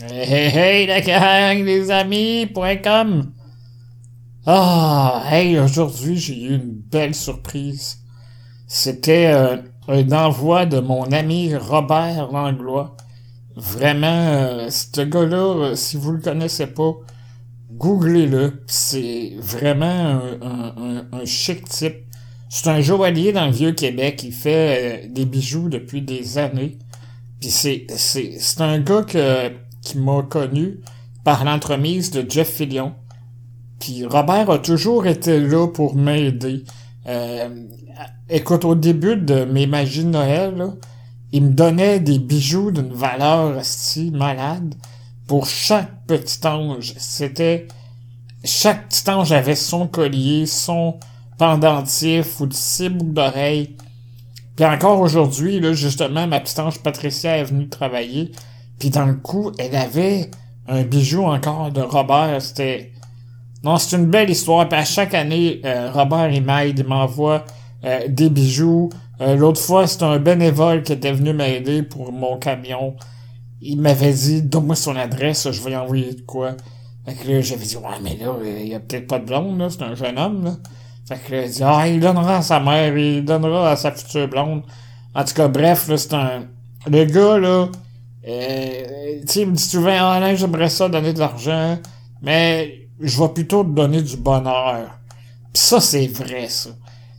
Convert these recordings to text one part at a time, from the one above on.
Hey, hey, hey, la gang, les amis.com. Ah, hey, aujourd'hui, j'ai eu une belle surprise. C'était euh, un envoi de mon ami Robert Langlois. Vraiment, euh, ce gars-là, euh, si vous le connaissez pas, googlez-le. C'est vraiment un, un, chic type. C'est un joaillier dans le Vieux-Québec. Il fait des bijoux depuis des années. Puis c'est, c'est, c'est un gars que qui m'a connu par l'entremise de Jeff Fillion. Puis Robert a toujours été là pour m'aider. Euh, écoute, au début de mes magies de Noël, il me donnait des bijoux d'une valeur si malade pour chaque petit ange. C'était chaque petit ange avait son collier, son pendentif ou six boucles d'oreilles. Puis encore aujourd'hui, justement, ma petite ange Patricia est venue travailler. Puis dans le coup, elle avait un bijou encore de Robert. C'était... Non, c'est une belle histoire. Puis à chaque année, euh, Robert, il m'aide, m'envoie euh, des bijoux. Euh, l'autre fois, c'était un bénévole qui était venu m'aider pour mon camion. Il m'avait dit, donne-moi son adresse, je vais envoyer de quoi. Fait que là, j'avais dit, ouais, mais là, il y a peut-être pas de blonde, là, c'est un jeune homme, là. Fait que là, il dit, ah, il donnera à sa mère, il donnera à sa future blonde. En tout cas, bref, là, c'est un... Le gars, là, euh, tu il me dit souvent, ah, j'aimerais ça donner de l'argent, mais je vais plutôt te donner du bonheur. Pis ça, c'est vrai, ça.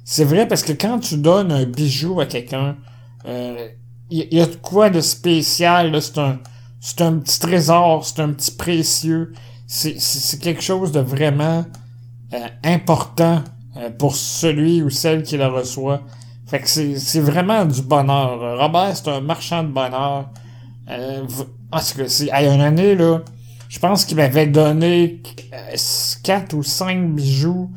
C'est vrai parce que quand tu donnes un bijou à quelqu'un, il euh, y, a de quoi de spécial, là, c'est un, c'est un petit trésor, c'est un petit précieux, c'est, c'est, quelque chose de vraiment euh, important euh, pour celui ou celle qui le reçoit. Fait que c'est, c'est vraiment du bonheur. Robert, c'est un marchand de bonheur. Euh, en tout cas, c'est, a une année, là, je pense qu'il m'avait donné euh, quatre ou cinq bijoux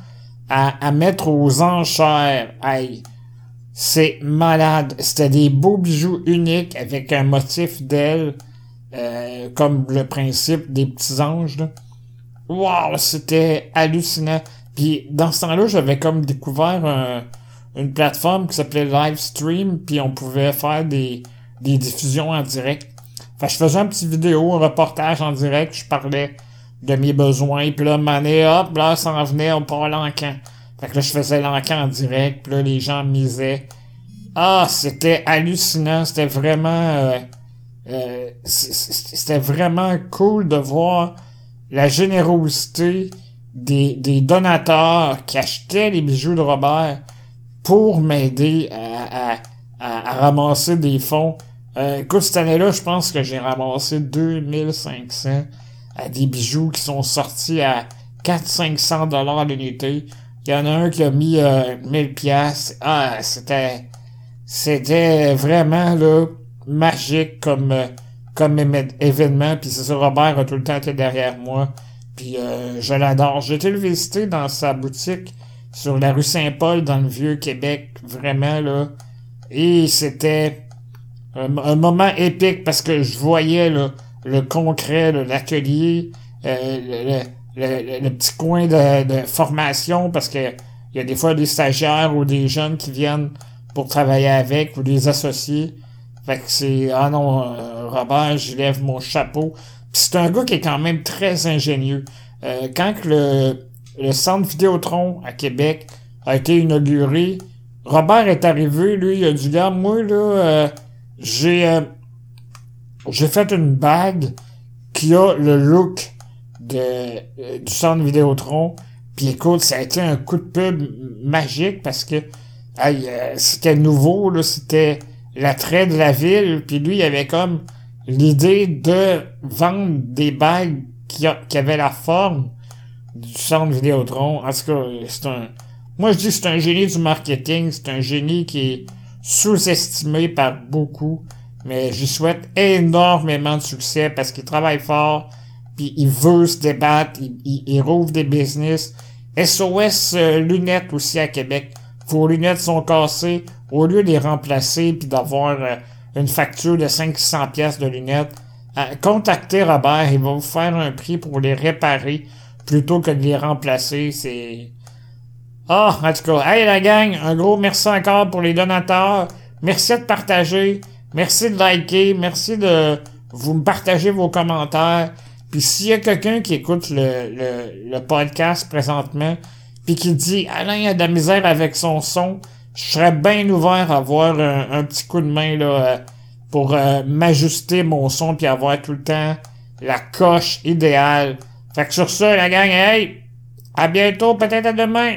à, à mettre aux enchères. C'est malade. C'était des beaux bijoux uniques avec un motif d'aile, euh, comme le principe des petits anges. Là. Wow, c'était hallucinant. Puis dans ce temps-là, j'avais comme découvert une plateforme qui s'appelait Livestream, puis on pouvait faire des diffusions en direct. Je faisais un petit vidéo, un reportage en direct, je parlais de mes besoins, puis là, mané, hop, là, ça en venait, on part l'encan. Fait que là, je faisais l'encan en direct, puis là, les gens misaient. Ah, c'était hallucinant, c'était vraiment... Euh, euh, c'était vraiment cool de voir la générosité des, des donateurs qui achetaient les bijoux de Robert pour m'aider à, à, à, ramasser des fonds euh, écoute, cette année-là, je pense que j'ai ramassé 2500 à des bijoux qui sont sortis à 400-500 dollars l'unité. Il y en a un qui a mis euh, 1000 pièces. Ah, c'était c'était vraiment là magique comme euh, comme événement. Puis c'est ça, Robert a tout le temps été derrière moi. Puis euh, je l'adore. J'ai été le visiter dans sa boutique sur la rue Saint-Paul dans le vieux Québec. Vraiment là. Et c'était un, moment épique parce que je voyais le concret, l'atelier, euh, le, petit coin de, formation parce que il y a des fois des stagiaires ou des jeunes qui viennent pour travailler avec ou des associés. Fait que c'est ah non euh, Robert, je lève mon chapeau. C'est un gars qui est quand même très ingénieux. Euh, quand le, le centre Vidéotron à Québec a été inauguré, Robert est arrivé, lui, il a dit gars, moi là, euh, j'ai euh, j'ai fait une bague qui a le look de euh, du centre Vidéotron. Puis écoute, ça a été un coup de pub magique parce que euh, c'était nouveau, là, c'était l'attrait de la ville. Puis lui, il avait comme l'idée de vendre des bagues qui, qui avaient la forme du centre Vidéotron. En tout cas, c'est un... Moi, je dis c'est un génie du marketing. C'est un génie qui est sous-estimé par beaucoup, mais je souhaite énormément de succès parce qu'il travaille fort, puis il veut se débattre, il, il, rouvre des business. SOS euh, lunettes aussi à Québec. Vos lunettes sont cassées, au lieu de les remplacer puis d'avoir euh, une facture de 500 pièces de lunettes, euh, contactez Robert, il va vous faire un prix pour les réparer plutôt que de les remplacer. C'est ah, en tout cas, hey la gang, un gros merci encore pour les donateurs. Merci de partager. Merci de liker. Merci de, vous me partagez vos commentaires. Puis s'il y a quelqu'un qui écoute le podcast présentement, puis qui dit Alain a de la misère avec son son, je serais bien ouvert à avoir un, petit coup de main là euh, pour euh, m'ajuster mon son puis avoir tout le temps la coche idéale. Fait que sur ça, la gang, hey, à bientôt, peut-être à demain.